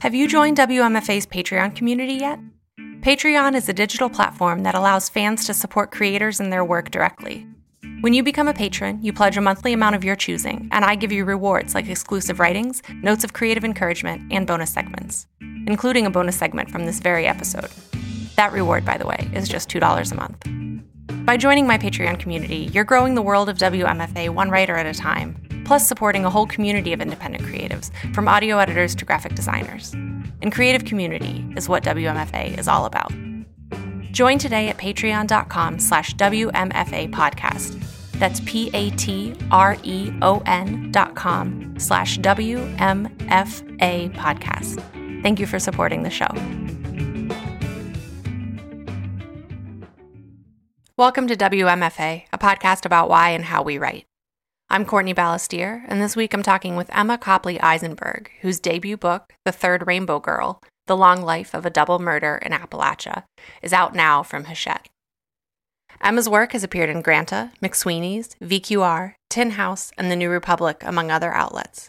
Have you joined WMFA's Patreon community yet? Patreon is a digital platform that allows fans to support creators and their work directly. When you become a patron, you pledge a monthly amount of your choosing, and I give you rewards like exclusive writings, notes of creative encouragement, and bonus segments, including a bonus segment from this very episode. That reward, by the way, is just $2 a month. By joining my Patreon community, you're growing the world of WMFA one writer at a time, plus supporting a whole community of independent creatives, from audio editors to graphic designers. And creative community is what WMFA is all about. Join today at patreon.com slash WMFA podcast. That's P-A-T-R-E-O-N dot com slash WMFA podcast. Thank you for supporting the show. Welcome to WMFA, a podcast about why and how we write. I'm Courtney Balestier, and this week I'm talking with Emma Copley Eisenberg, whose debut book, The Third Rainbow Girl The Long Life of a Double Murder in Appalachia, is out now from Hachette. Emma's work has appeared in Granta, McSweeney's, VQR, Tin House, and The New Republic, among other outlets.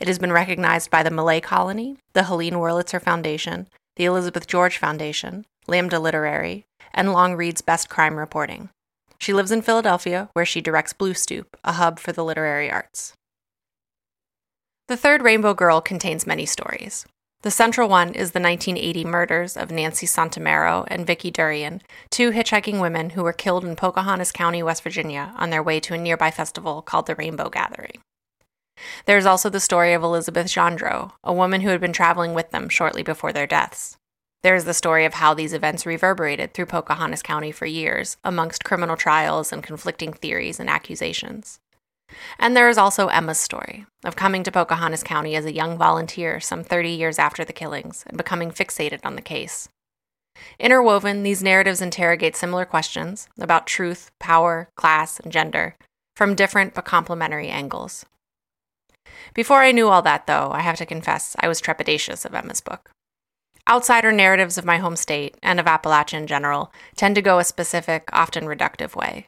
It has been recognized by the Millay Colony, the Helene Wurlitzer Foundation, the Elizabeth George Foundation, Lambda Literary, and Longread's Best Crime Reporting. She lives in Philadelphia, where she directs Blue Stoop, a hub for the literary arts. The Third Rainbow Girl contains many stories. The central one is the 1980 murders of Nancy Santomero and Vicki Durian, two hitchhiking women who were killed in Pocahontas County, West Virginia, on their way to a nearby festival called the Rainbow Gathering. There is also the story of Elizabeth Johndrow, a woman who had been traveling with them shortly before their deaths. There is the story of how these events reverberated through Pocahontas County for years, amongst criminal trials and conflicting theories and accusations. And there is also Emma's story of coming to Pocahontas County as a young volunteer some 30 years after the killings and becoming fixated on the case. Interwoven, these narratives interrogate similar questions about truth, power, class, and gender from different but complementary angles. Before I knew all that, though, I have to confess I was trepidatious of Emma's book. Outsider narratives of my home state and of Appalachia in general tend to go a specific, often reductive way.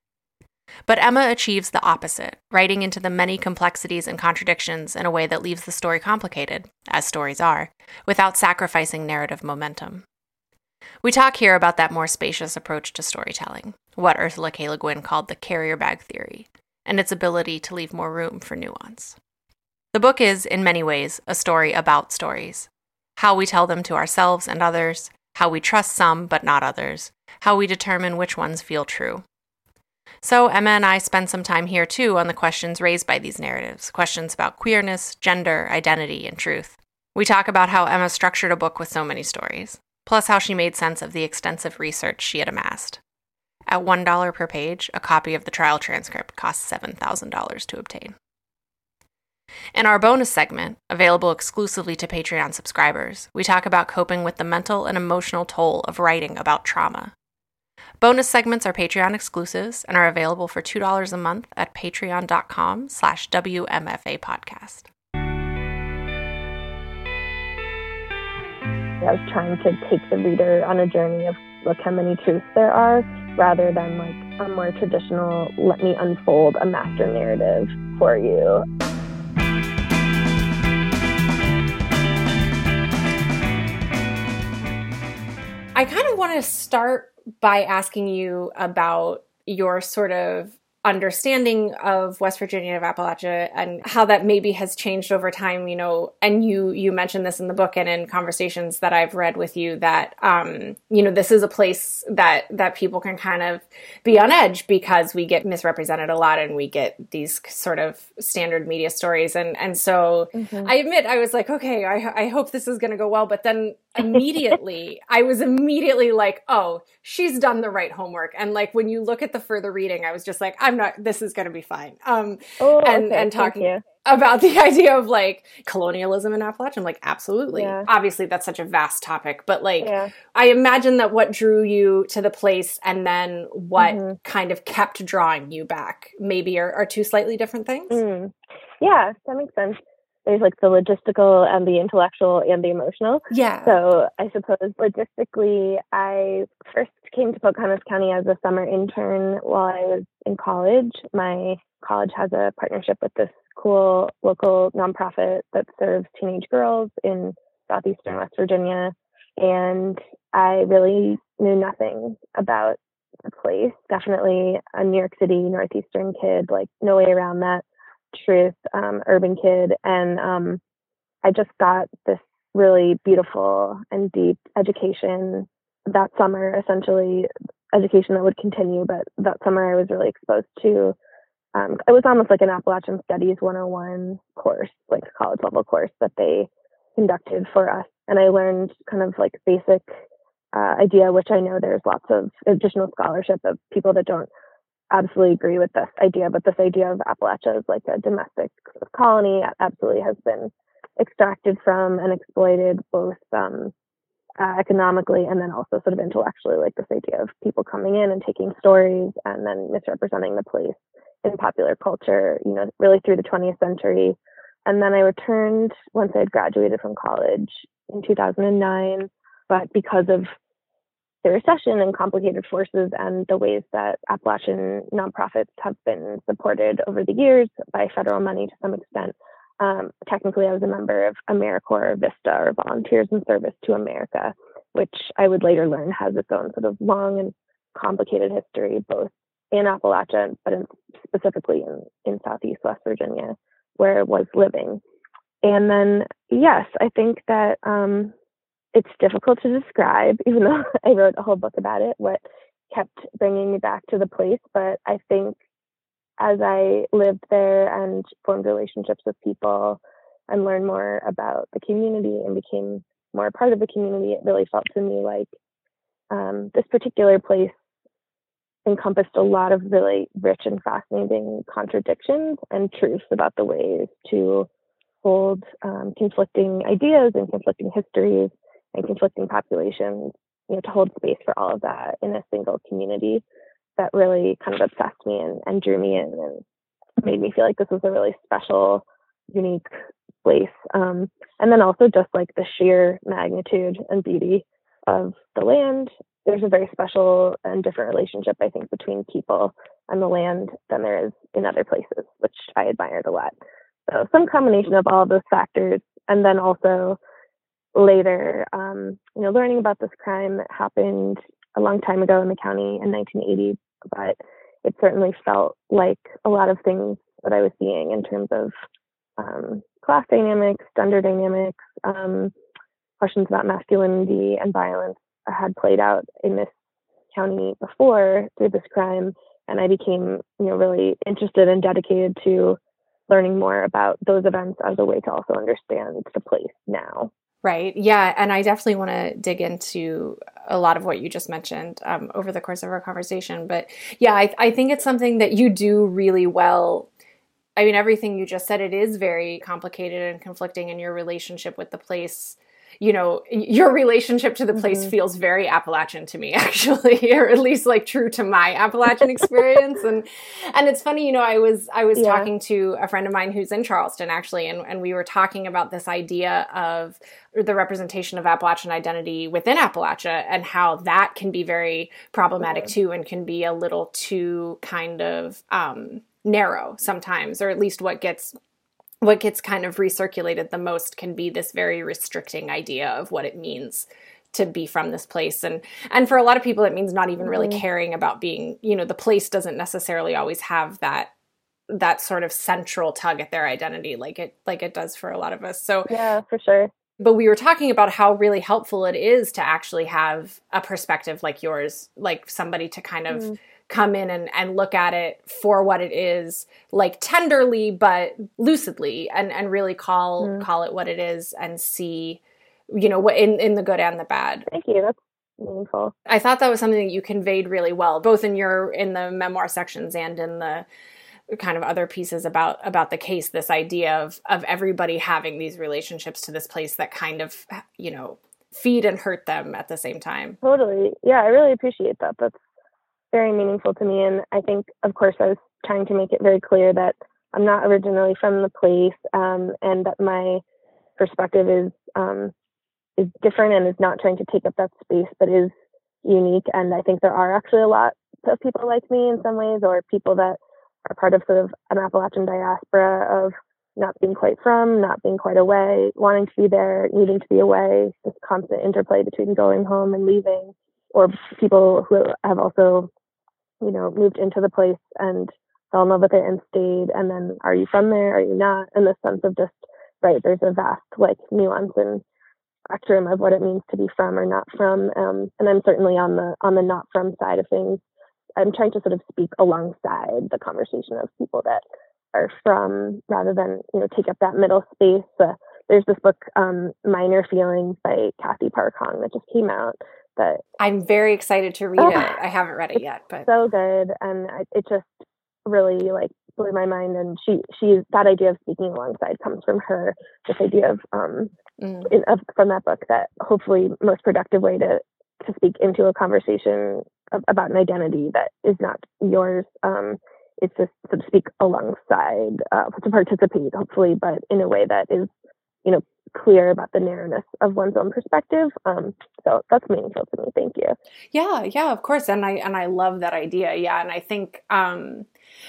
But Emma achieves the opposite, writing into the many complexities and contradictions in a way that leaves the story complicated, as stories are, without sacrificing narrative momentum. We talk here about that more spacious approach to storytelling, what Ursula K. Le Guin called the carrier bag theory, and its ability to leave more room for nuance. The book is, in many ways, a story about stories, how we tell them to ourselves and others, how we trust some but not others, how we determine which ones feel true. So, Emma and I spend some time here too on the questions raised by these narratives questions about queerness, gender, identity, and truth. We talk about how Emma structured a book with so many stories, plus how she made sense of the extensive research she had amassed. At $1 per page, a copy of the trial transcript costs $7,000 to obtain. In our bonus segment, available exclusively to Patreon subscribers, we talk about coping with the mental and emotional toll of writing about trauma. Bonus segments are Patreon exclusives and are available for $2 a month at patreon.com slash WMFA podcast. I was trying to take the reader on a journey of look how many truths there are rather than like a more traditional let me unfold a master narrative for you. I kind of want to start by asking you about your sort of understanding of West Virginia of Appalachia and how that maybe has changed over time, you know, and you you mentioned this in the book and in conversations that I've read with you that um, you know, this is a place that that people can kind of be on edge because we get misrepresented a lot and we get these sort of standard media stories and and so mm-hmm. I admit I was like, okay, I I hope this is going to go well, but then immediately I was immediately like, oh, she's done the right homework. And like when you look at the further reading, I was just like, I'm not this is gonna be fine. Um oh, and, okay, and talking about the idea of like colonialism in Appalachia. I'm like, absolutely. Yeah. Obviously that's such a vast topic, but like yeah. I imagine that what drew you to the place and then what mm-hmm. kind of kept drawing you back maybe are, are two slightly different things. Mm. Yeah, that makes sense there's like the logistical and the intellectual and the emotional. Yeah. So I suppose logistically, I first came to Pocahontas County as a summer intern while I was in college. My college has a partnership with this cool local nonprofit that serves teenage girls in southeastern West Virginia, and I really knew nothing about the place. Definitely a New York City, Northeastern kid, like no way around that truth, um, urban kid. And um, I just got this really beautiful and deep education that summer, essentially, education that would continue. But that summer, I was really exposed to. Um, it was almost like an Appalachian Studies 101 course, like a college level course that they conducted for us. And I learned kind of like basic uh, idea, which I know there's lots of additional scholarship of people that don't absolutely agree with this idea, but this idea of Appalachia as like a domestic colony absolutely has been extracted from and exploited both um, uh, economically and then also sort of intellectually, like this idea of people coming in and taking stories and then misrepresenting the place in popular culture, you know, really through the 20th century. And then I returned once I had graduated from college in 2009 but because of the recession and complicated forces and the ways that Appalachian nonprofits have been supported over the years by federal money to some extent. Um, technically, I was a member of AmeriCorps Vista or Volunteers in Service to America, which I would later learn has its own sort of long and complicated history, both in Appalachia, but in, specifically in, in Southeast West Virginia, where I was living. And then, yes, I think that um, it's difficult to describe, even though I wrote a whole book about it, what kept bringing me back to the place. But I think as I lived there and formed relationships with people and learned more about the community and became more a part of the community, it really felt to me like um, this particular place encompassed a lot of really rich and fascinating contradictions and truths about the ways to hold um, conflicting ideas and conflicting histories and conflicting populations, you know, to hold space for all of that in a single community that really kind of obsessed me and, and drew me in and made me feel like this was a really special, unique place. Um, and then also just like the sheer magnitude and beauty of the land. There's a very special and different relationship, I think, between people and the land than there is in other places, which I admired a lot. So some combination of all those factors, and then also later, um, you know, learning about this crime happened a long time ago in the county in 1980, but it certainly felt like a lot of things that I was seeing in terms of um, class dynamics, gender dynamics, um, questions about masculinity and violence had played out in this county before through this crime, and I became, you know, really interested and dedicated to learning more about those events as a way to also understand the place now. Right. Yeah. And I definitely want to dig into a lot of what you just mentioned um, over the course of our conversation. But yeah, I, I think it's something that you do really well. I mean, everything you just said, it is very complicated and conflicting in your relationship with the place you know your relationship to the place mm-hmm. feels very appalachian to me actually or at least like true to my appalachian experience and and it's funny you know i was i was yeah. talking to a friend of mine who's in charleston actually and, and we were talking about this idea of the representation of appalachian identity within appalachia and how that can be very problematic mm-hmm. too and can be a little too kind of um narrow sometimes or at least what gets what gets kind of recirculated the most can be this very restricting idea of what it means to be from this place. And and for a lot of people it means not even really mm-hmm. caring about being you know the place doesn't necessarily always have that that sort of central tug at their identity like it like it does for a lot of us. So yeah for sure. but we were talking about how really helpful it is to actually have a perspective like yours like somebody to kind of mm come in and, and look at it for what it is, like tenderly but lucidly, and and really call mm. call it what it is and see, you know, what in in the good and the bad. Thank you. That's meaningful. I thought that was something that you conveyed really well, both in your in the memoir sections and in the kind of other pieces about about the case this idea of of everybody having these relationships to this place that kind of you know feed and hurt them at the same time totally yeah i really appreciate that that's very meaningful to me. And I think, of course, I was trying to make it very clear that I'm not originally from the place um, and that my perspective is um, is different and is not trying to take up that space, but is unique. And I think there are actually a lot of people like me in some ways, or people that are part of sort of an Appalachian diaspora of not being quite from, not being quite away, wanting to be there, needing to be away, this constant interplay between going home and leaving, or people who have also, you know, moved into the place and fell in love with it and stayed. And then, are you from there? Are you not? And the sense of just, right, there's a vast like nuance and spectrum of what it means to be from or not from. Um, and I'm certainly on the on the not from side of things. I'm trying to sort of speak alongside the conversation of people that are from rather than you know take up that middle space. Uh, there's this book, um, Minor Feelings by Cathy Park Hong that just came out. That I'm very excited to read oh, it. I haven't read it yet, but so good, and it just really like blew my mind. And she she that idea of speaking alongside comes from her. This idea of um mm. in, of, from that book that hopefully most productive way to to speak into a conversation of, about an identity that is not yours um it's just to speak alongside, uh, to participate, hopefully, but in a way that is, you know, clear about the narrowness of one's own perspective. Um, so that's meaningful to me. Thank you. Yeah, yeah, of course, and I and I love that idea. Yeah, and I think um,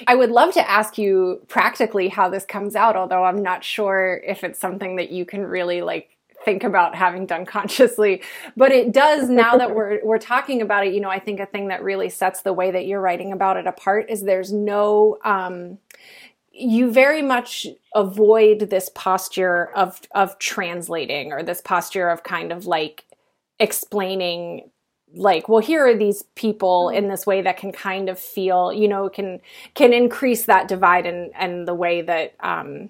I would love to ask you practically how this comes out, although I'm not sure if it's something that you can really like think about having done consciously but it does now that we're we're talking about it you know i think a thing that really sets the way that you're writing about it apart is there's no um you very much avoid this posture of of translating or this posture of kind of like explaining like well here are these people in this way that can kind of feel you know can can increase that divide and and the way that um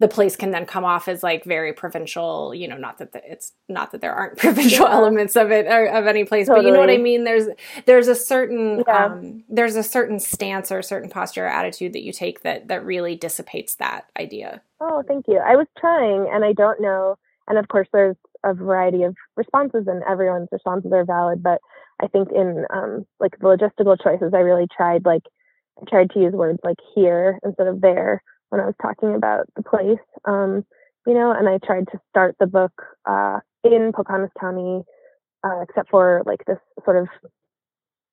the place can then come off as like very provincial you know not that the, it's not that there aren't provincial yeah. elements of it or of any place totally. but you know what i mean there's there's a certain yeah. um, there's a certain stance or a certain posture or attitude that you take that that really dissipates that idea oh thank you i was trying and i don't know and of course there's a variety of responses and everyone's responses are valid but i think in um, like the logistical choices i really tried like i tried to use words like here instead of there when I was talking about the place. Um, you know, and I tried to start the book uh, in Pocahontas County, uh, except for like this sort of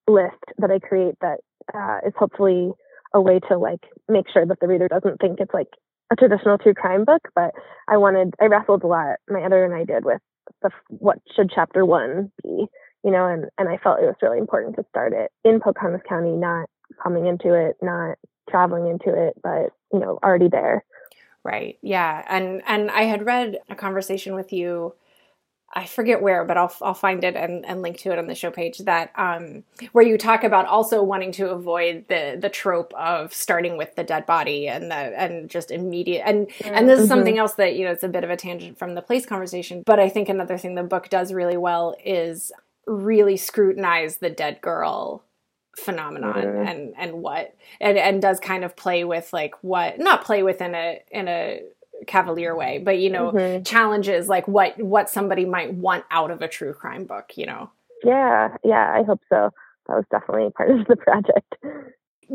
list that I create that uh, is hopefully a way to like make sure that the reader doesn't think it's like a traditional true crime book. But I wanted, I wrestled a lot. My editor and I did with the what should chapter one be, you know, and and I felt it was really important to start it in Pocahontas County, not coming into it, not traveling into it, but you know, already there. Right. Yeah. And and I had read a conversation with you I forget where, but I'll I'll find it and, and link to it on the show page that um, where you talk about also wanting to avoid the the trope of starting with the dead body and the and just immediate and and this is mm-hmm. something else that you know it's a bit of a tangent from the place conversation, but I think another thing the book does really well is really scrutinize the dead girl phenomenon mm-hmm. and and what and and does kind of play with like what not play with in a in a cavalier way but you know mm-hmm. challenges like what what somebody might want out of a true crime book you know yeah yeah i hope so that was definitely part of the project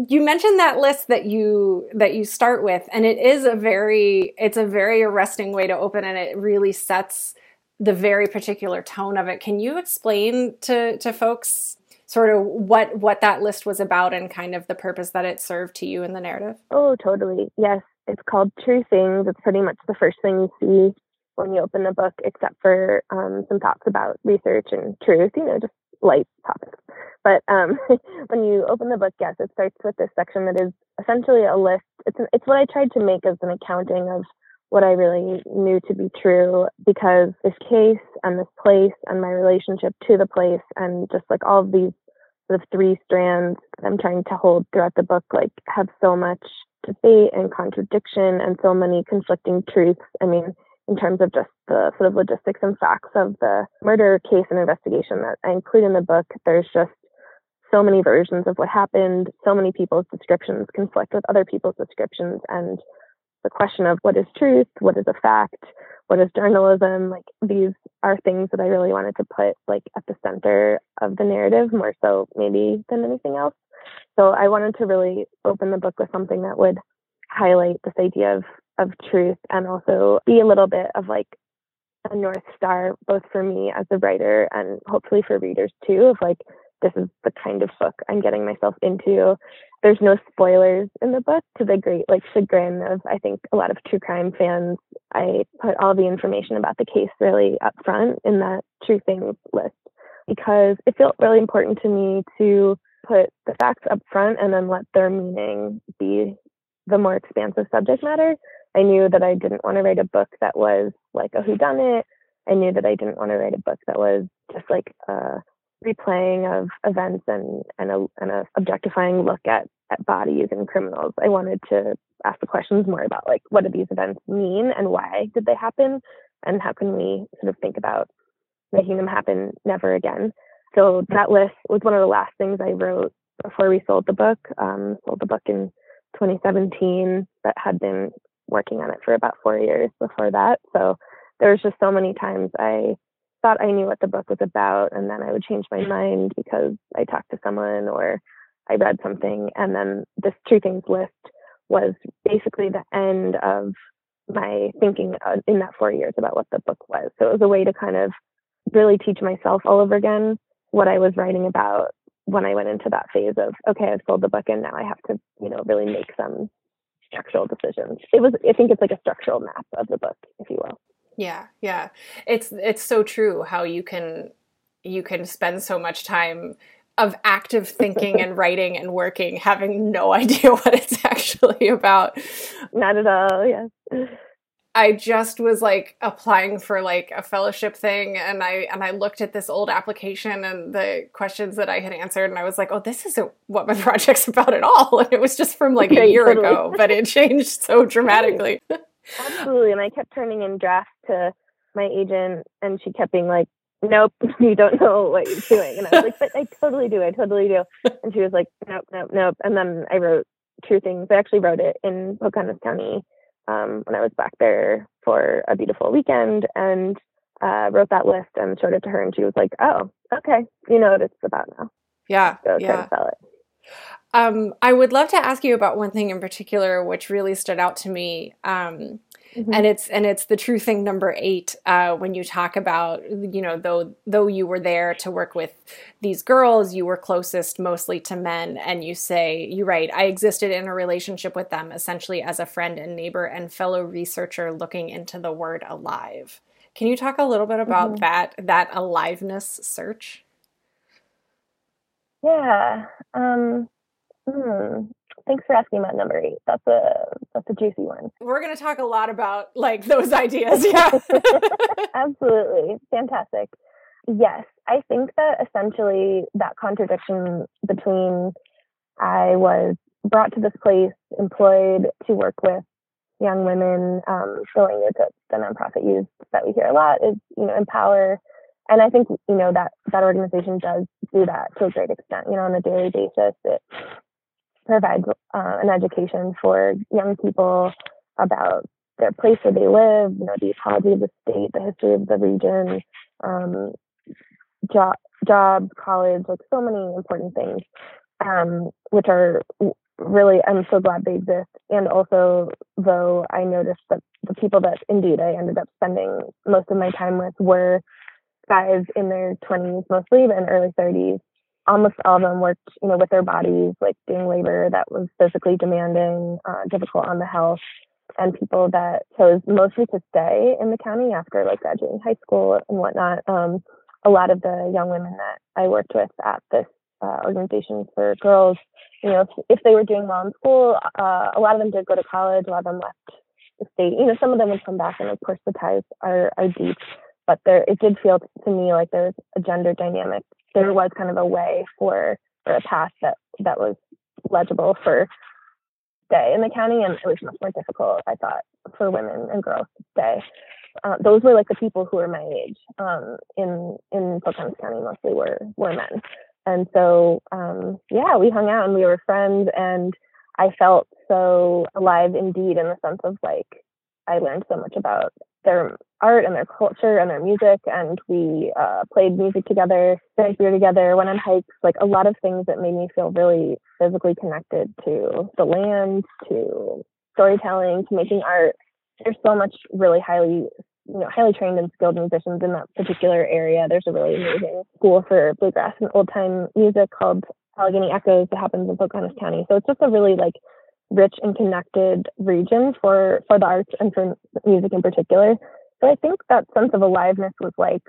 you mentioned that list that you that you start with and it is a very it's a very arresting way to open and it really sets the very particular tone of it can you explain to to folks sort of what what that list was about and kind of the purpose that it served to you in the narrative? Oh, totally. Yes, it's called True Things. It's pretty much the first thing you see when you open the book, except for um, some thoughts about research and truth. You know, just light topics. But um, when you open the book, yes, it starts with this section that is essentially a list. It's an, it's what I tried to make as an accounting of what I really knew to be true because this case and this place and my relationship to the place and just like all of these of three strands I'm trying to hold throughout the book like have so much debate and contradiction and so many conflicting truths. I mean, in terms of just the sort of logistics and facts of the murder case and investigation that I include in the book, there's just so many versions of what happened, so many people's descriptions conflict with other people's descriptions, and the question of what is truth, what is a fact, what is journalism like these are things that i really wanted to put like at the center of the narrative more so maybe than anything else. So i wanted to really open the book with something that would highlight this idea of of truth and also be a little bit of like a north star both for me as a writer and hopefully for readers too of like this is the kind of book I'm getting myself into. There's no spoilers in the book to the great like chagrin of I think a lot of true crime fans. I put all the information about the case really up front in that true things list because it felt really important to me to put the facts up front and then let their meaning be the more expansive subject matter. I knew that I didn't want to write a book that was like a whodunit. I knew that I didn't want to write a book that was just like a replaying of events and and a, and a objectifying look at at bodies and criminals. I wanted to ask the questions more about like what do these events mean and why did they happen and how can we sort of think about making them happen never again. So that list was one of the last things I wrote before we sold the book. Um, sold the book in 2017, but had been working on it for about four years before that. So there was just so many times I thought I knew what the book was about, and then I would change my mind because I talked to someone or I read something, and then this True Things list was basically the end of my thinking uh, in that four years about what the book was. So it was a way to kind of really teach myself all over again what I was writing about when I went into that phase of okay, I've sold the book and now I have to, you know, really make some structural decisions. It was I think it's like a structural map of the book, if you will. Yeah, yeah. It's it's so true how you can you can spend so much time of active thinking and writing and working having no idea what it's actually about. Not at all, yes. I just was like applying for like a fellowship thing and I and I looked at this old application and the questions that I had answered and I was like, "Oh, this isn't what my project's about at all." And it was just from like a year ago, but it changed so dramatically. Absolutely. And I kept turning in drafts to my agent and she kept being like, Nope, you don't know what you're doing. And I was like, But I totally do, I totally do. And she was like, Nope, nope, nope. And then I wrote True Things. I actually wrote it in Pocahontas County um, when I was back there for a beautiful weekend and uh, wrote that list and showed it to her, and she was like, "Oh, okay, you know what it's about now." Yeah, so yeah. sell it. Um, I would love to ask you about one thing in particular, which really stood out to me. Um, Mm-hmm. and it's and it's the true thing number eight uh, when you talk about you know though though you were there to work with these girls you were closest mostly to men and you say you write i existed in a relationship with them essentially as a friend and neighbor and fellow researcher looking into the word alive can you talk a little bit about mm-hmm. that that aliveness search yeah um hmm thanks for asking about number eight. That's a that's a juicy one. We're going to talk a lot about like those ideas. Yeah, absolutely, fantastic. Yes, I think that essentially that contradiction between I was brought to this place, employed to work with young women, um, the language that the nonprofit use that we hear a lot is you know empower. And I think you know that that organization does do that to a great extent. You know, on a daily basis, it provides uh, an education for young people about their place where they live, you know, the ecology of the state, the history of the region, um, job, jobs, college, like so many important things, um, which are really, I'm so glad they exist. And also, though, I noticed that the people that indeed I ended up spending most of my time with were guys in their 20s mostly, in early 30s almost all of them worked, you know, with their bodies, like doing labor that was physically demanding, uh, difficult on the health, and people that chose mostly to stay in the county after like graduating high school and whatnot. Um, a lot of the young women that I worked with at this uh, organization for girls, you know, if, if, they were doing well in school, uh, a lot of them did go to college. A lot of them left the state. You know, some of them would come back, and of course the ties are are deep. But there, it did feel to me like there was a gender dynamic there was kind of a way for, for a path that that was legible for stay in the county, and it was much more difficult, I thought, for women and girls to stay. Uh, those were like the people who were my age um, in in Pocahontas County. Mostly were were men, and so um, yeah, we hung out and we were friends, and I felt so alive indeed in the sense of like I learned so much about their art and their culture and their music and we uh, played music together drank beer together went on hikes like a lot of things that made me feel really physically connected to the land to storytelling to making art there's so much really highly you know highly trained and skilled musicians in that particular area. There's a really amazing school for bluegrass and old time music called Allegheny Echoes that happens in Pocahontas County. So it's just a really like rich and connected region for for the arts and for music in particular. So I think that sense of aliveness was like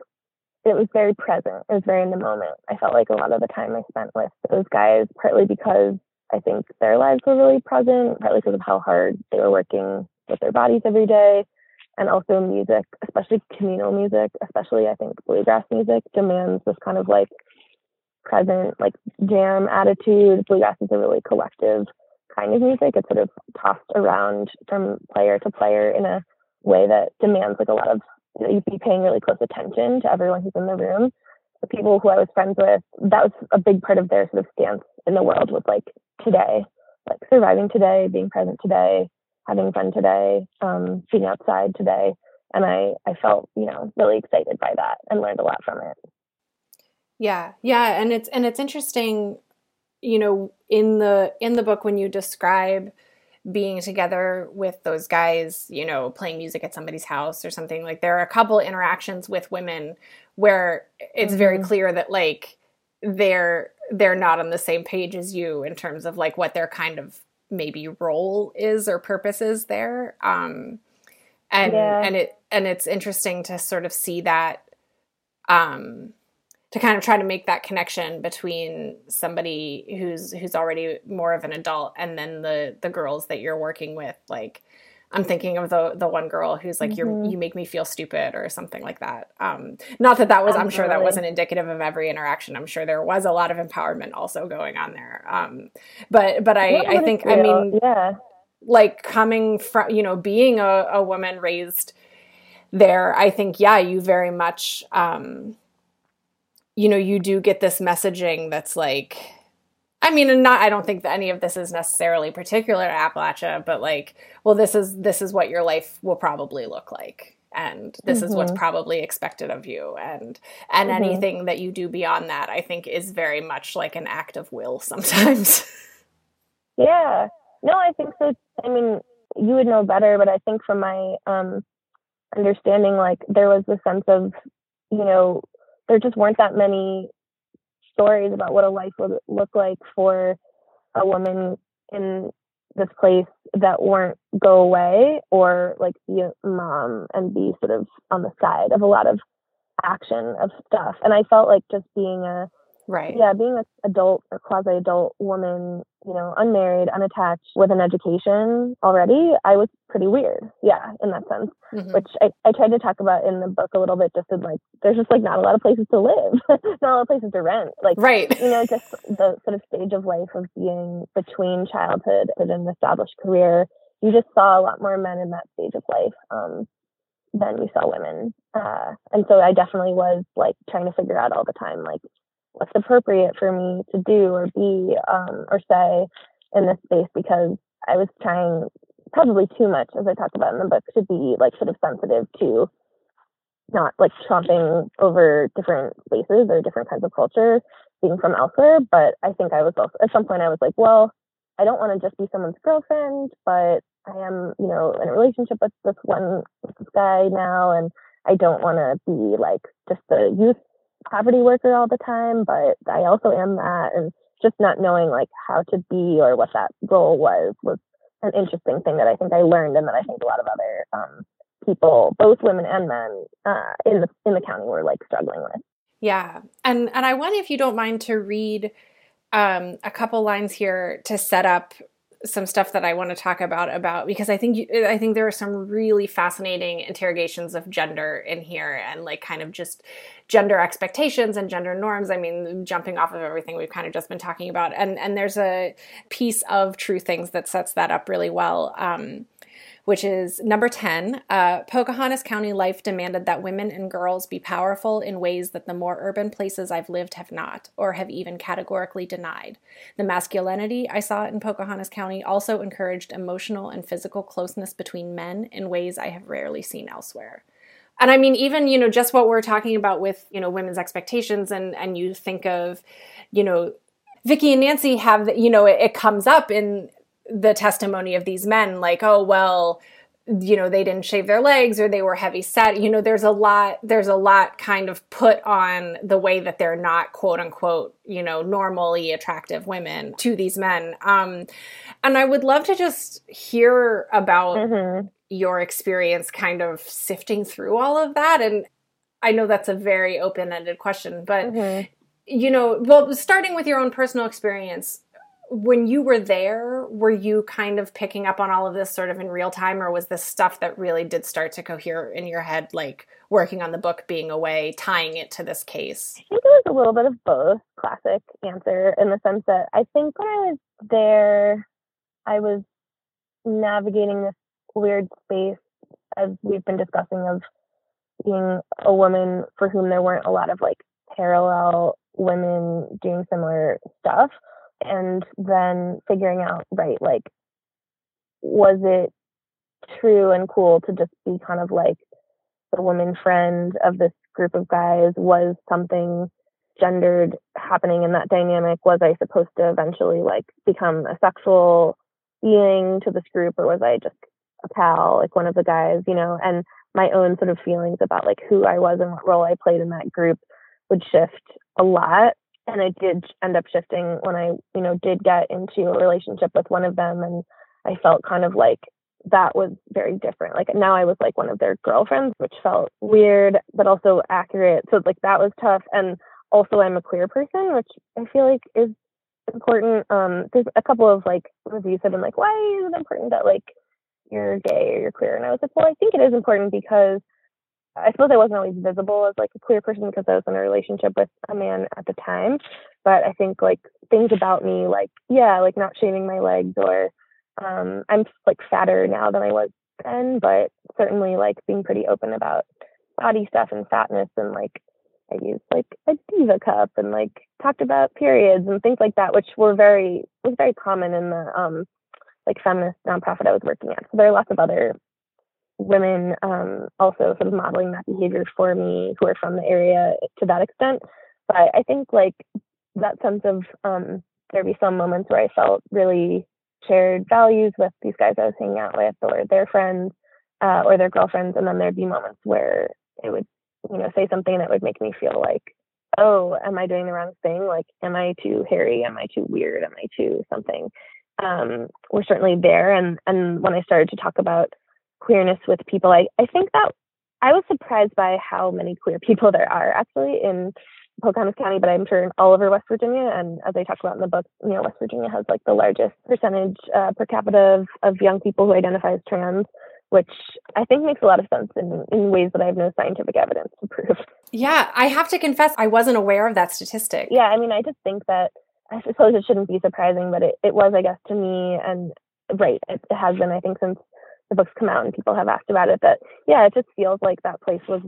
it was very present. It was very in the moment. I felt like a lot of the time I spent with those guys, partly because I think their lives were really present, partly because of how hard they were working with their bodies every day. And also music, especially communal music, especially I think bluegrass music demands this kind of like present, like jam attitude. Bluegrass is a really collective kind of music. It's sort of tossed around from player to player in a way that demands like a lot of you know, you'd be paying really close attention to everyone who's in the room. The people who I was friends with, that was a big part of their sort of stance in the world was like today, like surviving today, being present today, having fun today, um, being outside today. And I, I felt, you know, really excited by that and learned a lot from it. Yeah. Yeah. And it's, and it's interesting, you know, in the, in the book, when you describe being together with those guys, you know, playing music at somebody's house or something. Like there are a couple interactions with women where it's mm-hmm. very clear that like they're they're not on the same page as you in terms of like what their kind of maybe role is or purpose is there. Um and yeah. and it and it's interesting to sort of see that um to kind of try to make that connection between somebody who's who's already more of an adult and then the the girls that you're working with like I'm thinking of the the one girl who's like mm-hmm. you you make me feel stupid or something like that. Um, not that that was I'm sure that wasn't indicative of every interaction. I'm sure there was a lot of empowerment also going on there. Um, but but I I think I mean yeah like coming from you know being a, a woman raised there I think yeah you very much um, you know, you do get this messaging that's like, I mean, not, I don't think that any of this is necessarily particular to Appalachia, but like, well, this is, this is what your life will probably look like. And this mm-hmm. is what's mm-hmm. probably expected of you. And, and mm-hmm. anything that you do beyond that, I think is very much like an act of will sometimes. yeah. No, I think so. I mean, you would know better, but I think from my, um, understanding, like there was a sense of, you know, there just weren't that many stories about what a life would look like for a woman in this place that weren't go away or like be a mom and be sort of on the side of a lot of action of stuff. And I felt like just being a Right. Yeah, being an adult or quasi adult woman, you know, unmarried, unattached, with an education already, I was pretty weird. Yeah, in that sense. Mm-hmm. Which I, I tried to talk about in the book a little bit, just in like, there's just like not a lot of places to live, not a lot of places to rent. Like, right. you know, just the sort of stage of life of being between childhood and an established career. You just saw a lot more men in that stage of life. Um, than you saw women. Uh, and so I definitely was like trying to figure out all the time, like, what's appropriate for me to do or be um, or say in this space because I was trying probably too much, as I talked about in the book, to be like sort of sensitive to not like tromping over different spaces or different kinds of culture being from elsewhere. But I think I was also at some point I was like, well, I don't want to just be someone's girlfriend, but I am, you know, in a relationship with this one with this guy now and I don't want to be like just a youth poverty worker all the time, but I also am that. And just not knowing like how to be or what that role was was an interesting thing that I think I learned and that I think a lot of other um, people, both women and men, uh, in the in the county were like struggling with. Yeah, and and I wonder if you don't mind to read um, a couple lines here to set up some stuff that I want to talk about about because I think you, I think there are some really fascinating interrogations of gender in here and like kind of just gender expectations and gender norms. I mean, jumping off of everything we've kind of just been talking about, and and there's a piece of True Things that sets that up really well. Um, which is number 10. Uh, Pocahontas County life demanded that women and girls be powerful in ways that the more urban places I've lived have not, or have even categorically denied. The masculinity I saw in Pocahontas County also encouraged emotional and physical closeness between men in ways I have rarely seen elsewhere. And I mean, even, you know, just what we're talking about with, you know, women's expectations and, and you think of, you know, Vicky and Nancy have, you know, it, it comes up in the testimony of these men like oh well you know they didn't shave their legs or they were heavy set you know there's a lot there's a lot kind of put on the way that they're not quote unquote you know normally attractive women to these men um and i would love to just hear about mm-hmm. your experience kind of sifting through all of that and i know that's a very open-ended question but mm-hmm. you know well starting with your own personal experience when you were there, were you kind of picking up on all of this sort of in real time, or was this stuff that really did start to cohere in your head, like working on the book, being away, tying it to this case? I think it was a little bit of both. Classic answer in the sense that I think when I was there, I was navigating this weird space, as we've been discussing, of being a woman for whom there weren't a lot of like parallel women doing similar stuff and then figuring out right like was it true and cool to just be kind of like the woman friend of this group of guys? Was something gendered happening in that dynamic? Was i supposed to eventually like become a sexual being to this group or was i just a pal like one of the guys you know? And my own sort of feelings about like who i was and what role i played in that group would shift a lot and I did end up shifting when I, you know, did get into a relationship with one of them and I felt kind of like that was very different. Like now I was like one of their girlfriends, which felt weird but also accurate. So like that was tough and also I'm a queer person, which I feel like is important. Um there's a couple of like reviews have been like, why is it important that like you're gay or you're queer? And I was like, well, I think it is important because I suppose I wasn't always visible as like a queer person because I was in a relationship with a man at the time. But I think like things about me, like yeah, like not shaving my legs or um, I'm like fatter now than I was then, but certainly like being pretty open about body stuff and fatness and like I used like a diva cup and like talked about periods and things like that, which were very was very common in the um like feminist nonprofit I was working at. So there are lots of other women um, also sort of modeling that behavior for me who are from the area to that extent. But I think like that sense of um, there'd be some moments where I felt really shared values with these guys I was hanging out with or their friends uh, or their girlfriends, and then there'd be moments where it would you know say something that would make me feel like oh am i doing the wrong thing? Like am i too hairy? Am i too weird? Am i too something? Um, we're certainly there. And and when i started to talk about queerness with people. I, I think that I was surprised by how many queer people there are actually in Pocahontas County, but I'm sure in all over West Virginia. And as I talk about in the book, you know, West Virginia has like the largest percentage uh, per capita of, of young people who identify as trans, which I think makes a lot of sense in, in ways that I have no scientific evidence to prove. Yeah, I have to confess, I wasn't aware of that statistic. Yeah, I mean, I just think that I suppose it shouldn't be surprising, but it, it was, I guess, to me, and right, it, it has been, I think, since the books come out and people have asked about it that yeah it just feels like that place was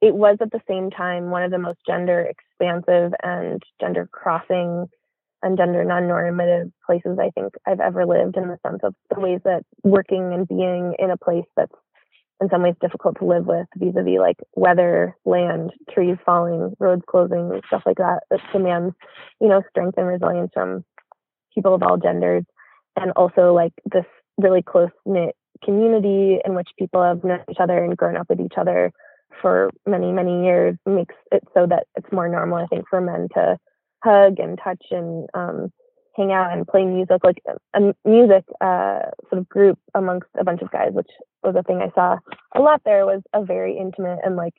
it was at the same time one of the most gender expansive and gender crossing and gender non-normative places I think I've ever lived in the sense of the ways that working and being in a place that's in some ways difficult to live with vis-a-vis like weather, land, trees falling, roads closing, stuff like that that demands, you know, strength and resilience from people of all genders. And also like this really close knit community in which people have known each other and grown up with each other for many, many years makes it so that it's more normal, I think, for men to hug and touch and um, hang out and play music, like a music uh, sort of group amongst a bunch of guys, which was a thing I saw a lot there, was a very intimate and like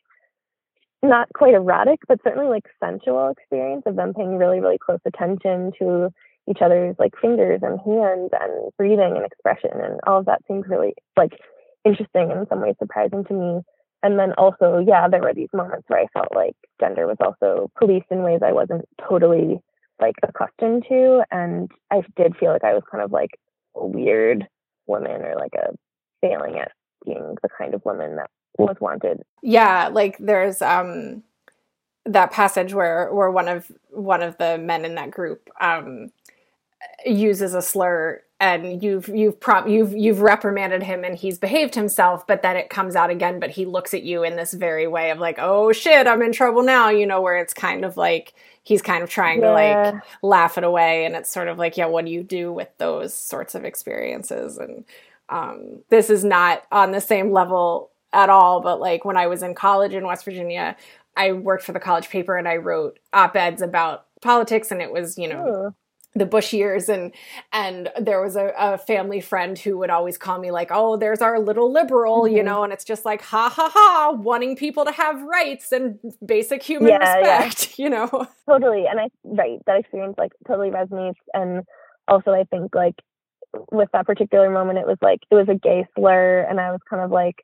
not quite erotic, but certainly like sensual experience of them paying really, really close attention to each other's like fingers and hands and breathing and expression and all of that seems really like interesting and in some ways surprising to me. And then also, yeah, there were these moments where I felt like gender was also policed in ways I wasn't totally like accustomed to. And I did feel like I was kind of like a weird woman or like a failing at being the kind of woman that was wanted. Yeah, like there's um that passage where where one of one of the men in that group um uses a slur and you've you've prom- you've you've reprimanded him and he's behaved himself but then it comes out again but he looks at you in this very way of like oh shit i'm in trouble now you know where it's kind of like he's kind of trying yeah. to like laugh it away and it's sort of like yeah what do you do with those sorts of experiences and um, this is not on the same level at all, but like when I was in college in West Virginia, I worked for the college paper and I wrote op eds about politics, and it was, you know, the Bush years and and there was a, a, family friend who would always call me like, oh, there's our little liberal, mm-hmm. you know, and it's just like ha ha ha, wanting people to have rights and basic human yeah, respect, yeah. you know. Totally. And I right, that experience like totally resonates and also I think like with that particular moment it was like it was a gay slur and I was kind of like,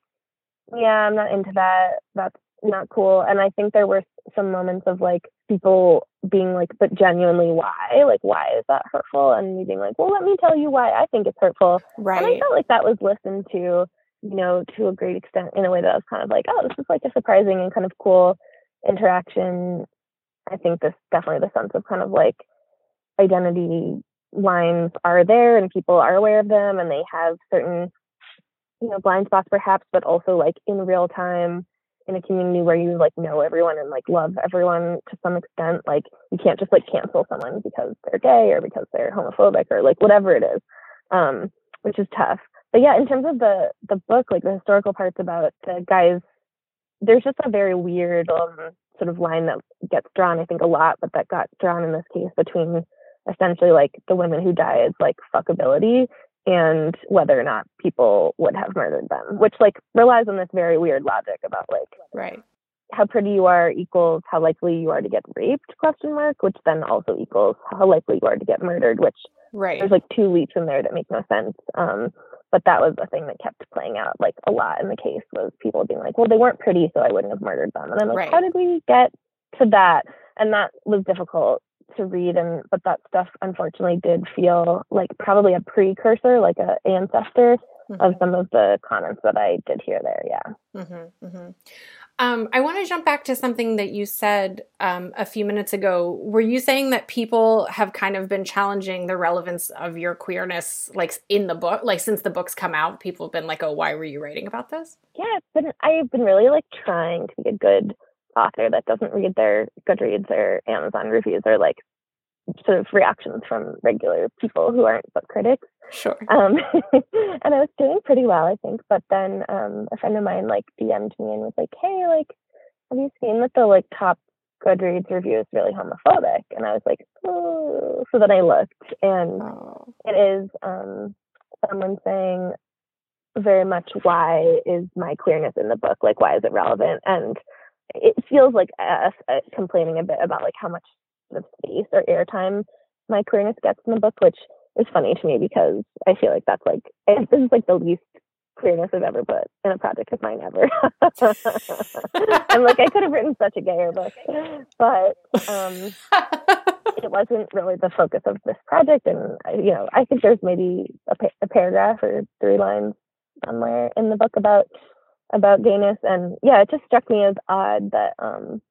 Yeah, I'm not into that. That's not cool. And I think there were some moments of like people being like, but genuinely why? Like, why is that hurtful? And me being like, well, let me tell you why I think it's hurtful. Right. And I felt like that was listened to, you know, to a great extent in a way that was kind of like, oh, this is like a surprising and kind of cool interaction. I think this definitely the sense of kind of like identity lines are there and people are aware of them and they have certain, you know, blind spots perhaps, but also like in real time in a community where you like know everyone and like love everyone to some extent like you can't just like cancel someone because they're gay or because they're homophobic or like whatever it is um which is tough. But yeah in terms of the the book like the historical parts about the guys there's just a very weird um sort of line that gets drawn i think a lot but that got drawn in this case between essentially like the women who die as like fuckability and whether or not people would have murdered them, which like relies on this very weird logic about like right. how pretty you are equals how likely you are to get raped question mark which then also equals how likely you are to get murdered which right. there's like two leaps in there that make no sense um but that was the thing that kept playing out like a lot in the case was people being like well they weren't pretty so i wouldn't have murdered them. And i'm like right. how did we get to that? And that was difficult to read and but that stuff unfortunately did feel like probably a precursor like a ancestor mm-hmm. of some of the comments that i did hear there yeah mm-hmm, mm-hmm. Um, i want to jump back to something that you said um, a few minutes ago were you saying that people have kind of been challenging the relevance of your queerness like in the book like since the books come out people have been like oh why were you writing about this yeah it's been i've been really like trying to be a good author that doesn't read their Goodreads or Amazon reviews or like sort of reactions from regular people who aren't book critics. Sure. Um, and I was doing pretty well, I think. But then um, a friend of mine like DM'd me and was like, "Hey, like, have you seen that the like top Goodreads review is really homophobic?" And I was like, "Oh." So then I looked, and oh. it is um, someone saying very much why is my queerness in the book like why is it relevant and it feels like us uh, complaining a bit about like how much of space or airtime my queerness gets in the book, which is funny to me because I feel like that's like this is like the least queerness I've ever put in a project of mine ever. I'm like I could have written such a gayer book, but um, it wasn't really the focus of this project. And you know, I think there's maybe a, pa- a paragraph or three lines somewhere in the book about about gayness and yeah it just struck me as odd that um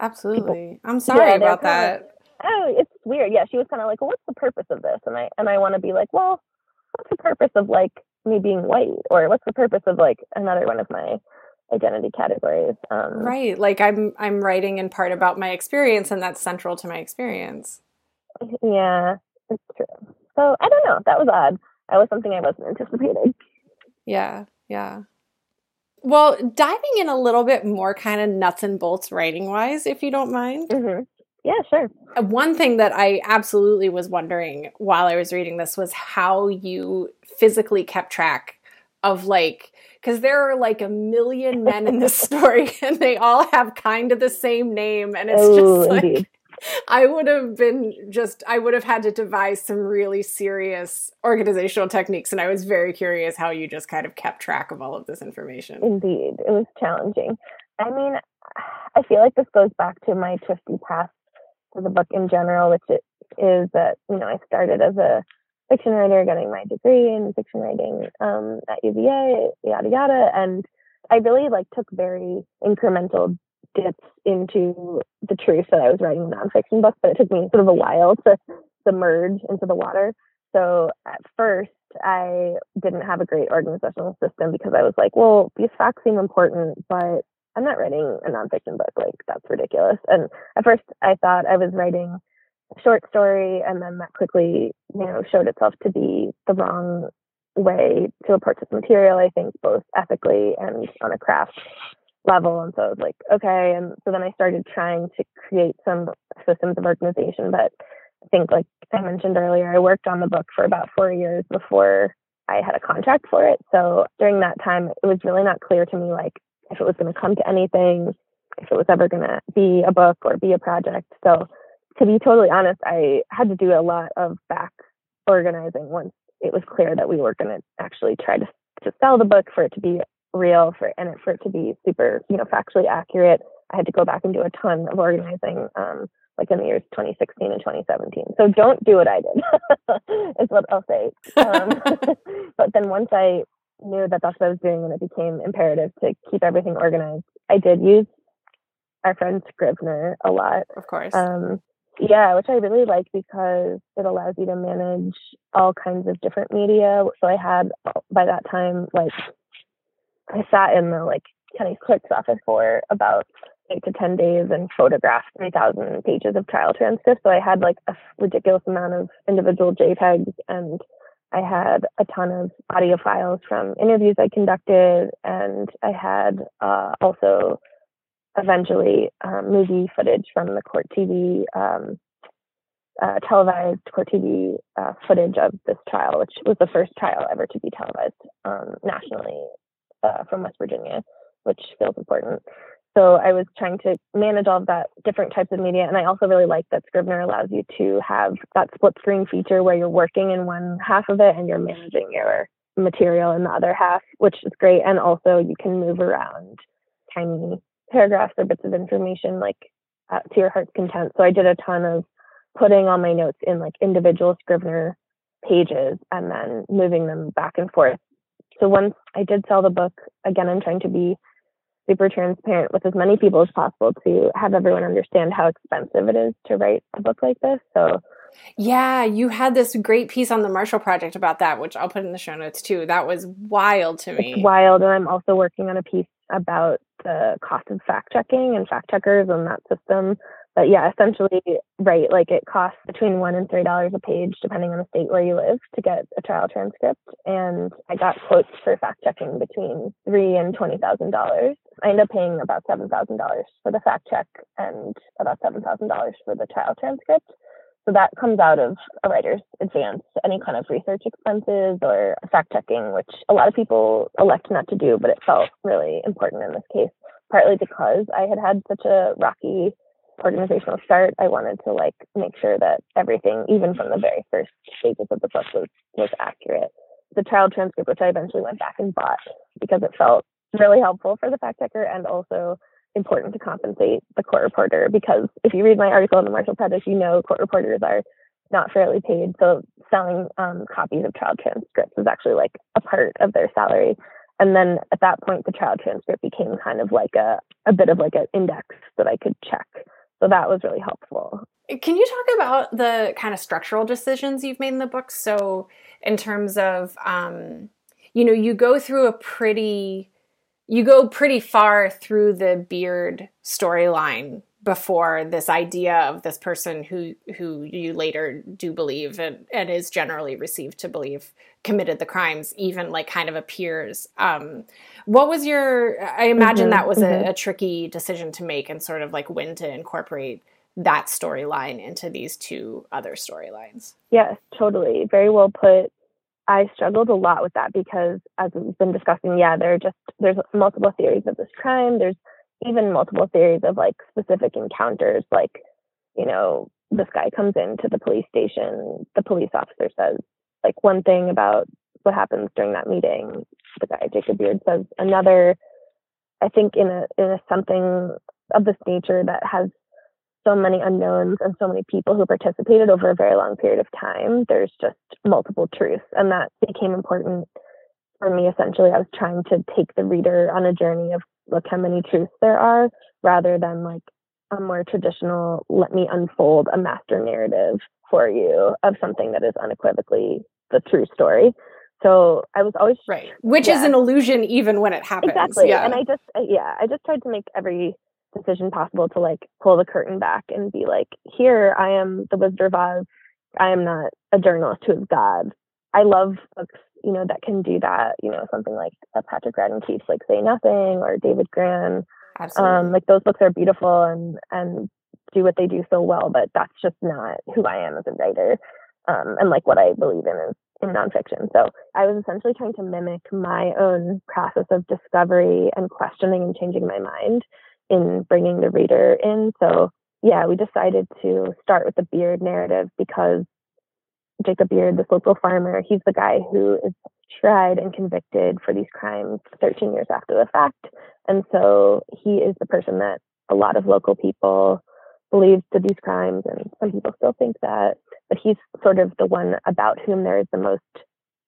absolutely. People, i'm sorry yeah, about that. Of, oh it's weird. Yeah she was kind of like well what's the purpose of this? And i and i want to be like well what's the purpose of like me being white? Or what's the purpose of like another one of my identity categories? Um, right. Like i'm i'm writing in part about my experience and that's central to my experience. Yeah it's true. So i don't know. That was odd. That was something i wasn't anticipating. Yeah. Yeah well, diving in a little bit more kind of nuts and bolts writing wise, if you don't mind. Mm-hmm. Yeah, sure. Uh, one thing that I absolutely was wondering while I was reading this was how you physically kept track of like, because there are like a million men in this story and they all have kind of the same name. And it's oh, just like. Indeed I would have been just, I would have had to devise some really serious organizational techniques. And I was very curious how you just kind of kept track of all of this information. Indeed, it was challenging. I mean, I feel like this goes back to my twisty past to the book in general, which is that, you know, I started as a fiction writer, getting my degree in fiction writing um, at UVA, yada, yada. And I really like took very incremental dips into the truth that I was writing a nonfiction book, but it took me sort of a while to submerge into the water. So at first, I didn't have a great organizational system because I was like, well, these facts seem important, but I'm not writing a nonfiction book. Like, that's ridiculous. And at first, I thought I was writing a short story, and then that quickly, you know, showed itself to be the wrong way to approach this material, I think, both ethically and on a craft level. And so I was like, okay. And so then I started trying to create some systems of organization. But I think, like I mentioned earlier, I worked on the book for about four years before I had a contract for it. So during that time, it was really not clear to me, like, if it was going to come to anything, if it was ever going to be a book or be a project. So to be totally honest, I had to do a lot of back organizing once it was clear that we were going to actually try to, to sell the book for it to be real for and for it to be super you know factually accurate i had to go back and do a ton of organizing um like in the years 2016 and 2017 so don't do what i did is what i'll say. Um, but then once i knew that that's what i was doing and it became imperative to keep everything organized i did use our friend scrivener a lot. Of course. Um yeah, which I really like because it allows you to manage all kinds of different media. So I had by that time like I sat in the like county clerk's office for about eight to ten days and photographed three thousand pages of trial transcripts. So I had like a ridiculous amount of individual JPEGs and I had a ton of audio files from interviews I conducted, and I had uh, also eventually um, movie footage from the court TV, um, uh, televised court TV uh, footage of this trial, which was the first trial ever to be televised um, nationally uh, from West Virginia, which feels important. So I was trying to manage all of that different types of media. And I also really like that Scrivener allows you to have that split screen feature where you're working in one half of it and you're managing your material in the other half, which is great. And also you can move around tiny paragraphs or bits of information like uh, to your heart's content. So I did a ton of putting all my notes in like individual Scrivener pages and then moving them back and forth. So once I did sell the book, again, I'm trying to be super transparent with as many people as possible to have everyone understand how expensive it is to write a book like this. So yeah, you had this great piece on the Marshall Project about that, which I'll put in the show notes too. That was wild to me. It's wild. And I'm also working on a piece about the cost of fact checking and fact checkers and that system. But yeah, essentially, right, like it costs between one and three dollars a page, depending on the state where you live, to get a trial transcript. And I got quotes for fact checking between three and twenty thousand dollars. I ended up paying about seven thousand dollars for the fact check and about seven thousand dollars for the trial transcript. So that comes out of a writer's advance, any kind of research expenses or fact checking, which a lot of people elect not to do, but it felt really important in this case, partly because I had had such a rocky organizational start. I wanted to like make sure that everything, even from the very first stages of the book, was was accurate. The trial transcript, which I eventually went back and bought because it felt really helpful for the fact checker and also important to compensate the court reporter because if you read my article in the Marshall Project, you know court reporters are not fairly paid. So selling um, copies of trial transcripts is actually like a part of their salary. And then at that point, the trial transcript became kind of like a, a bit of like an index that I could check. So that was really helpful. Can you talk about the kind of structural decisions you've made in the book? So, in terms of, um, you know, you go through a pretty you go pretty far through the beard storyline before this idea of this person who who you later do believe and, and is generally received to believe committed the crimes even like kind of appears um, what was your i imagine mm-hmm, that was mm-hmm. a, a tricky decision to make and sort of like when to incorporate that storyline into these two other storylines yes totally very well put I struggled a lot with that because, as we've been discussing, yeah, there are just there's multiple theories of this crime. There's even multiple theories of like specific encounters. Like, you know, this guy comes into the police station. The police officer says like one thing about what happens during that meeting. The guy Jacob Beard says another. I think in a in a something of this nature that has so many unknowns and so many people who participated over a very long period of time, there's just multiple truths. And that became important for me. Essentially, I was trying to take the reader on a journey of look how many truths there are rather than like a more traditional, let me unfold a master narrative for you of something that is unequivocally the true story. So I was always right, which yeah. is an illusion even when it happens. Exactly. Yeah. And I just, yeah, I just tried to make every decision possible to like pull the curtain back and be like, here I am the Wizard of Oz. I am not a journalist who is God. I love books you know, that can do that. You know, something like a Patrick Radden Keefe, like Say Nothing, or David Grann. Absolutely. Um, like those books are beautiful and and do what they do so well, but that's just not who I am as a writer. Um, and like what I believe in is in nonfiction. So I was essentially trying to mimic my own process of discovery and questioning and changing my mind in bringing the reader in. So yeah, we decided to start with the Beard narrative because Jacob Beard, this local farmer, he's the guy who is tried and convicted for these crimes 13 years after the fact. And so he is the person that a lot of local people believe to these crimes, and some people still think that. But he's sort of the one about whom there is the most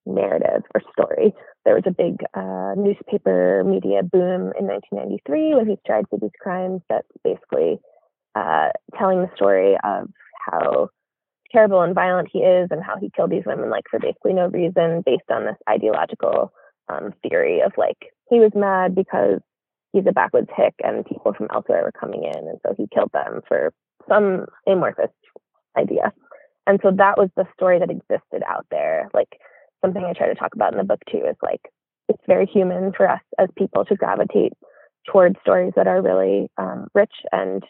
narrative or story. There was a big uh, newspaper media boom in 1993 when he tried for these crimes that's basically uh, telling the story of how terrible and violent he is and how he killed these women like for basically no reason based on this ideological um, theory of like he was mad because he's a backwoods hick and people from elsewhere were coming in and so he killed them for some amorphous idea. And so that was the story that existed out there. Like something i try to talk about in the book too is like it's very human for us as people to gravitate towards stories that are really um, rich and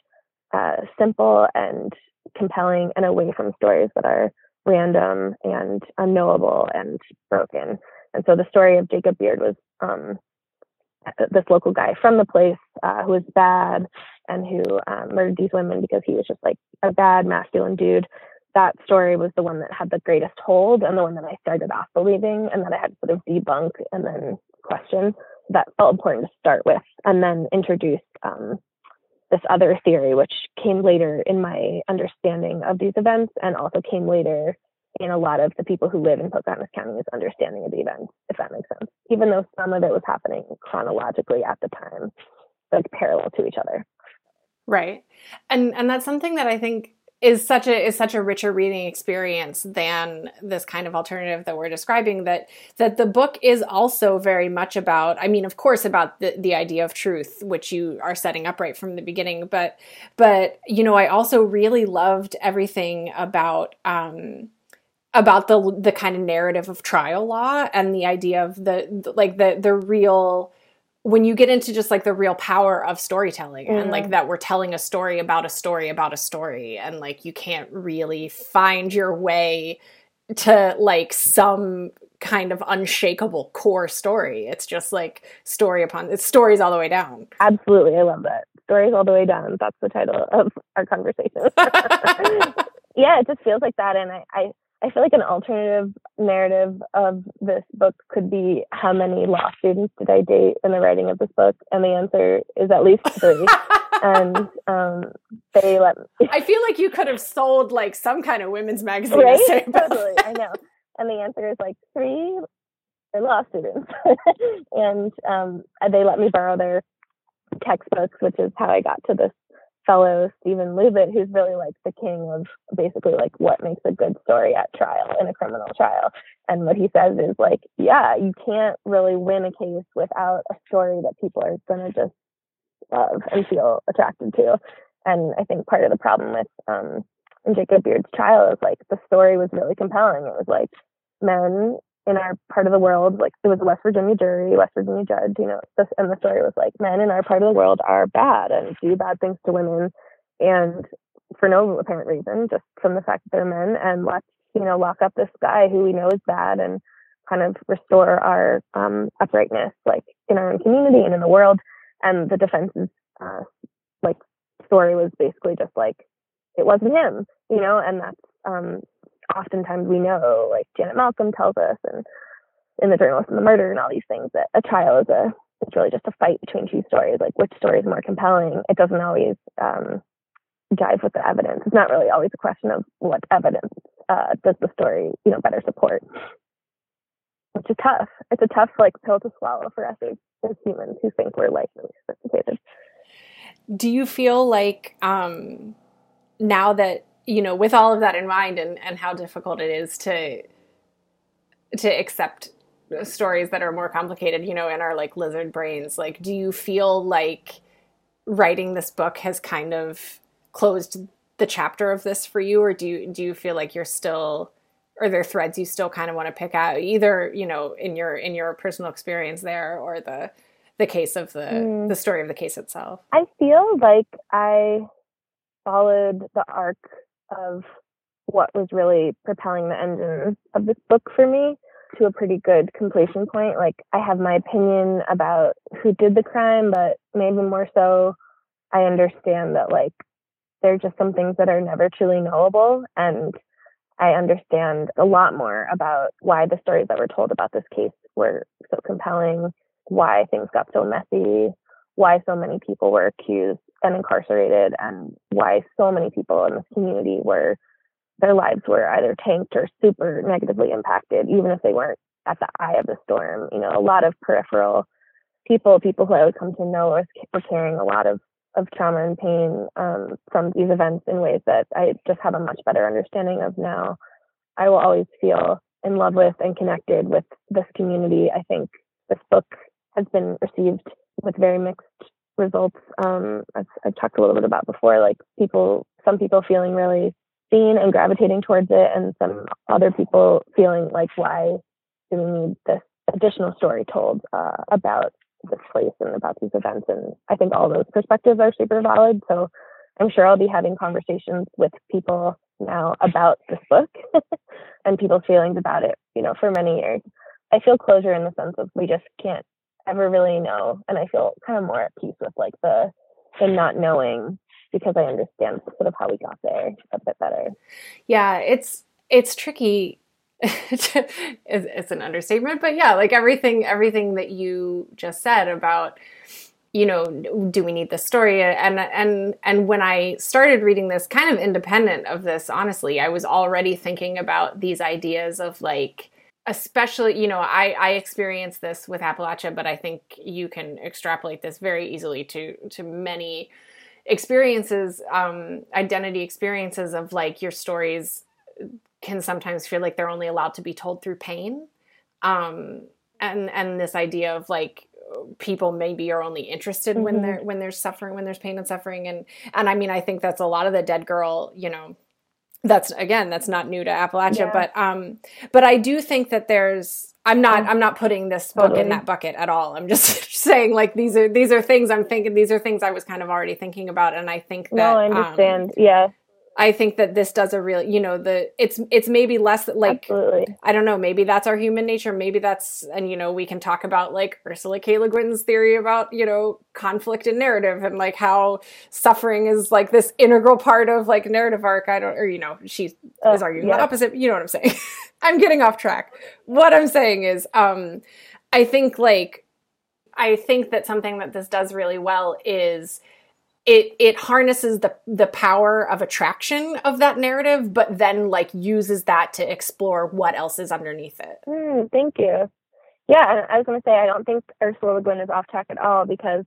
uh, simple and compelling and away from stories that are random and unknowable and broken. And so the story of Jacob Beard was um, this local guy from the place uh, who was bad and who um, murdered these women because he was just like a bad masculine dude. That story was the one that had the greatest hold and the one that I started off believing and that I had to sort of debunk and then question. That felt important to start with and then introduce um, this other theory, which came later in my understanding of these events and also came later in a lot of the people who live in Pocahontas County's understanding of the events, if that makes sense. Even though some of it was happening chronologically at the time, like parallel to each other. Right. And and that's something that I think is such a is such a richer reading experience than this kind of alternative that we're describing that that the book is also very much about i mean of course about the, the idea of truth which you are setting up right from the beginning but but you know i also really loved everything about um about the the kind of narrative of trial law and the idea of the like the the real when you get into just like the real power of storytelling mm. and like mm-hmm. that we're telling a story about a story about a story and like you can't really find your way to like some kind of unshakable core story. It's just like story upon it's stories all the way down. Absolutely. I love that. Stories all the way down. That's the title of our conversation. Yeah it just feels like that. And i, I I feel like an alternative narrative of this book could be how many law students did I date in the writing of this book? And the answer is at least three. and um, they let me. I feel like you could have sold like some kind of women's magazine. Right? totally, I know. And the answer is like three law students. and um, they let me borrow their textbooks, which is how I got to this fellow Steven Lubet, who's really like the king of basically like what makes a good story at trial in a criminal trial. And what he says is like, yeah, you can't really win a case without a story that people are gonna just love and feel attracted to. And I think part of the problem with um Jacob Beard's trial is like the story was really compelling. It was like men in our part of the world, like it was a West Virginia jury, West Virginia judge, you know, and the story was like men in our part of the world are bad and do bad things to women, and for no apparent reason, just from the fact that they're men, and let's you know lock up this guy who we know is bad and kind of restore our um, uprightness, like in our own community and in the world. And the defense's uh, like story was basically just like it wasn't him, you know, and that's um, oftentimes we know, like Janet Malcolm tells us, and in the journalist and the murder and all these things, that a trial is a it's really just a fight between two stories. Like which story is more compelling? It doesn't always um, jive with the evidence. It's not really always a question of what evidence uh, does the story, you know, better support. Which is tough. It's a tough like pill to swallow for us as, humans who think we're like really sophisticated. Do you feel like um, now that you know, with all of that in mind and, and how difficult it is to to accept stories that are more complicated, you know, in our like lizard brains, like do you feel like writing this book has kind of closed the chapter of this for you or do you do you feel like you're still are there threads you still kind of want to pick out either you know in your in your personal experience there or the the case of the mm. the story of the case itself i feel like i followed the arc of what was really propelling the engine of this book for me to a pretty good completion point. Like I have my opinion about who did the crime, but maybe more so I understand that like there are just some things that are never truly knowable and I understand a lot more about why the stories that were told about this case were so compelling, why things got so messy, why so many people were accused and incarcerated, and why so many people in this community were their lives were either tanked or super negatively impacted, even if they weren't at the eye of the storm. You know, a lot of peripheral people, people who I would come to know were carrying a lot of, of trauma and pain um, from these events in ways that I just have a much better understanding of now. I will always feel in love with and connected with this community. I think this book has been received with very mixed results. Um, I've, I've talked a little bit about before, like people, some people feeling really seen and gravitating towards it, and some other people feeling like, why do we need this additional story told uh, about this place and about these events? And I think all those perspectives are super valid. So I'm sure I'll be having conversations with people now about this book and people's feelings about it, you know, for many years. I feel closure in the sense of we just can't ever really know. And I feel kind of more at peace with like the the not knowing because I understand sort of how we got there a bit better. Yeah, it's it's tricky. it's an understatement, but yeah, like everything everything that you just said about you know do we need this story and and and when i started reading this kind of independent of this honestly i was already thinking about these ideas of like especially you know i i experienced this with appalachia but i think you can extrapolate this very easily to to many experiences um identity experiences of like your stories can sometimes feel like they're only allowed to be told through pain um and and this idea of like people maybe are only interested mm-hmm. when they're when there's suffering when there's pain and suffering and and i mean i think that's a lot of the dead girl you know that's again that's not new to appalachia yeah. but um but i do think that there's i'm not i'm not putting this book totally. in that bucket at all i'm just saying like these are these are things i'm thinking these are things i was kind of already thinking about and i think that no i understand um, yeah I think that this does a real, you know, the it's it's maybe less like Absolutely. I don't know, maybe that's our human nature, maybe that's and you know we can talk about like Ursula K. Le Guin's theory about you know conflict and narrative and like how suffering is like this integral part of like narrative arc. I don't, or you know, she uh, is arguing yeah. the opposite. You know what I'm saying? I'm getting off track. What I'm saying is, um, I think like I think that something that this does really well is it it harnesses the the power of attraction of that narrative, but then like uses that to explore what else is underneath it. Mm, thank you. Yeah, I was going to say I don't think Ursula Le Guin is off track at all because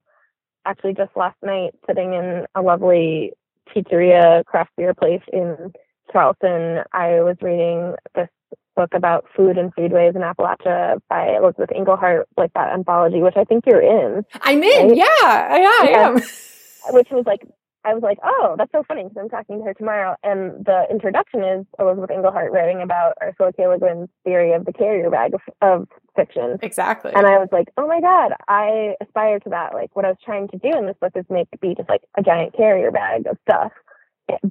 actually just last night, sitting in a lovely pizzeria craft beer place in Charleston, I was reading this book about food and foodways in Appalachia by Elizabeth Engelhardt, like that anthology, which I think you're in. I'm in, right? yeah, yeah, I am. which was like I was like, oh, that's so funny because I'm talking to her tomorrow. And the introduction is Elizabeth Engelhardt writing about Ursula K. Le Guin's theory of the carrier bag of, of, fiction. Exactly. And I was like, oh my God, I aspire to that. Like what I was trying to do in this book is make it be just like a giant carrier bag of stuff.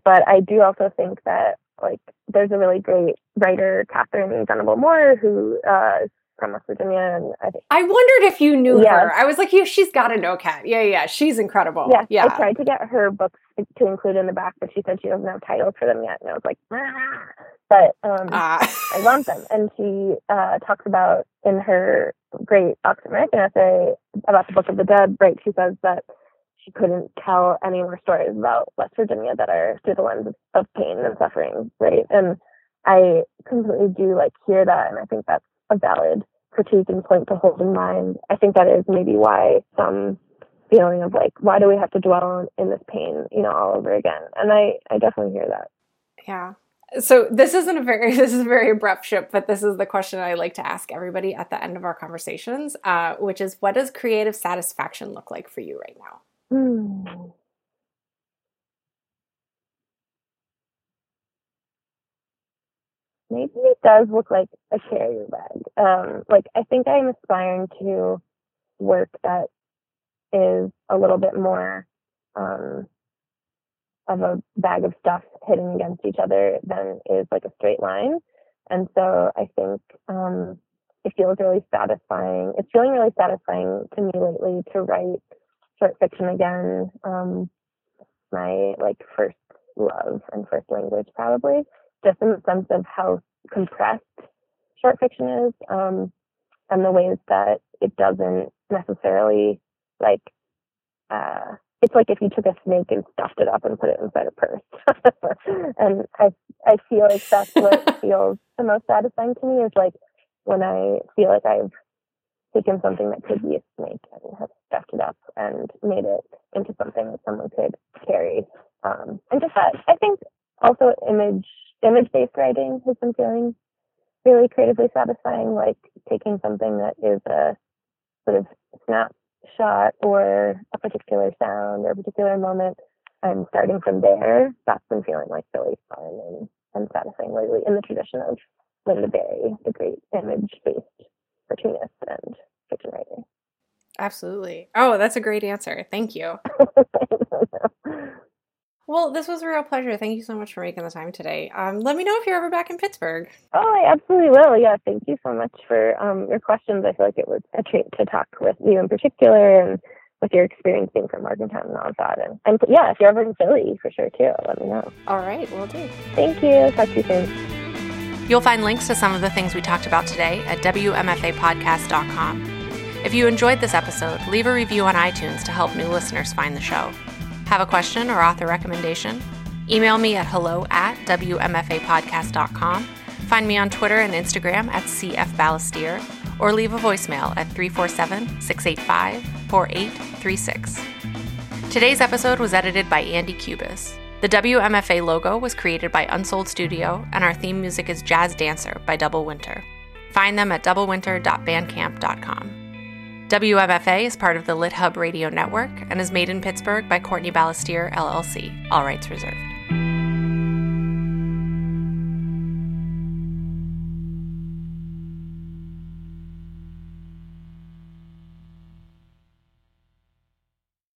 But I do also think that like there's a really great writer, Catherine Venable Moore, who uh, from West Virginia. And I, think, I wondered if you knew yeah. her. I was like, yeah, she's got to know Kat. Yeah, yeah, she's incredible. Yeah, yeah. I tried to get her books to include in the back, but she said she doesn't have titles for them yet. And I was like, ah. but um, ah. I want them. And she uh, talks about in her great Oxford American essay about the Book of the Dead, right? She says that she couldn't tell any more stories about West Virginia that are through the lens of, of pain and suffering, right? And I completely do like hear that, and I think that's a valid critique and point to hold in mind. I think that is maybe why some feeling of like, why do we have to dwell on, in this pain, you know, all over again? And I, I definitely hear that. Yeah. So this isn't a very this is a very abrupt shift, but this is the question I like to ask everybody at the end of our conversations, uh, which is, what does creative satisfaction look like for you right now? Hmm. Maybe it does look like a carrier bag. Um, like I think I'm aspiring to work that is a little bit more um, of a bag of stuff hitting against each other than is like a straight line. And so I think um, it feels really satisfying. It's feeling really satisfying to me lately to write short fiction again. Um, my like first love and first language probably, just in the sense of how compressed short fiction is, um, and the ways that it doesn't necessarily like uh, it's like if you took a snake and stuffed it up and put it inside a purse. and I I feel like that's what feels the most satisfying to me is like when I feel like I've taken something that could be a snake and have stuffed it up and made it into something that someone could carry. Um, and just that I think also image image based writing has been feeling really creatively satisfying, like taking something that is a sort of snapshot or a particular sound or a particular moment and starting from there, that's been feeling like really fun and, and satisfying lately in the tradition of Lynda Barry, the great image based cartoonist and fiction writer. Absolutely. Oh, that's a great answer. Thank you. Well, this was a real pleasure. Thank you so much for making the time today. Um, let me know if you're ever back in Pittsburgh. Oh, I absolutely will. Yeah, thank you so much for um, your questions. I feel like it was a treat to talk with you in particular and with your experience being from Morgantown and all of that. And, and yeah, if you're ever in Philly, for sure too, let me know. All right, we'll do. Thank you. Talk to you soon. You'll find links to some of the things we talked about today at WMFApodcast.com. If you enjoyed this episode, leave a review on iTunes to help new listeners find the show. Have a question or author recommendation? Email me at hello at WMFApodcast.com. Find me on Twitter and Instagram at CFBalestier, or leave a voicemail at 347 685 4836. Today's episode was edited by Andy Cubis. The WMFA logo was created by Unsold Studio, and our theme music is Jazz Dancer by Double Winter. Find them at doublewinter.bandcamp.com. WMFA is part of the Lit Hub Radio Network and is made in Pittsburgh by Courtney Balestier, LLC. All rights reserved.